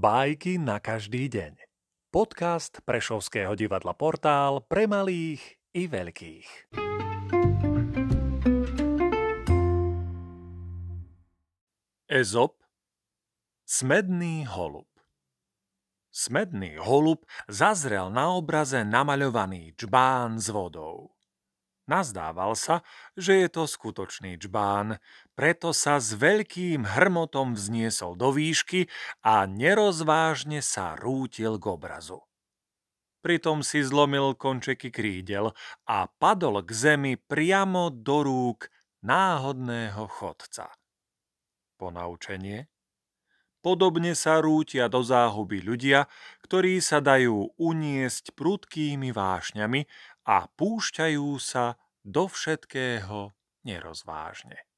Bajky na každý deň. Podcast Prešovského divadla Portál pre malých i veľkých. Ezop Smedný holub Smedný holub zazrel na obraze namaľovaný čbán s vodou. Nazdával sa, že je to skutočný čbán, preto sa s veľkým hrmotom vzniesol do výšky a nerozvážne sa rútil k obrazu. Pritom si zlomil končeky krídel a padol k zemi priamo do rúk náhodného chodca. Ponaučenie? Podobne sa rútia do záhuby ľudia, ktorí sa dajú uniesť prudkými vášňami a púšťajú sa do všetkého nerozvážne.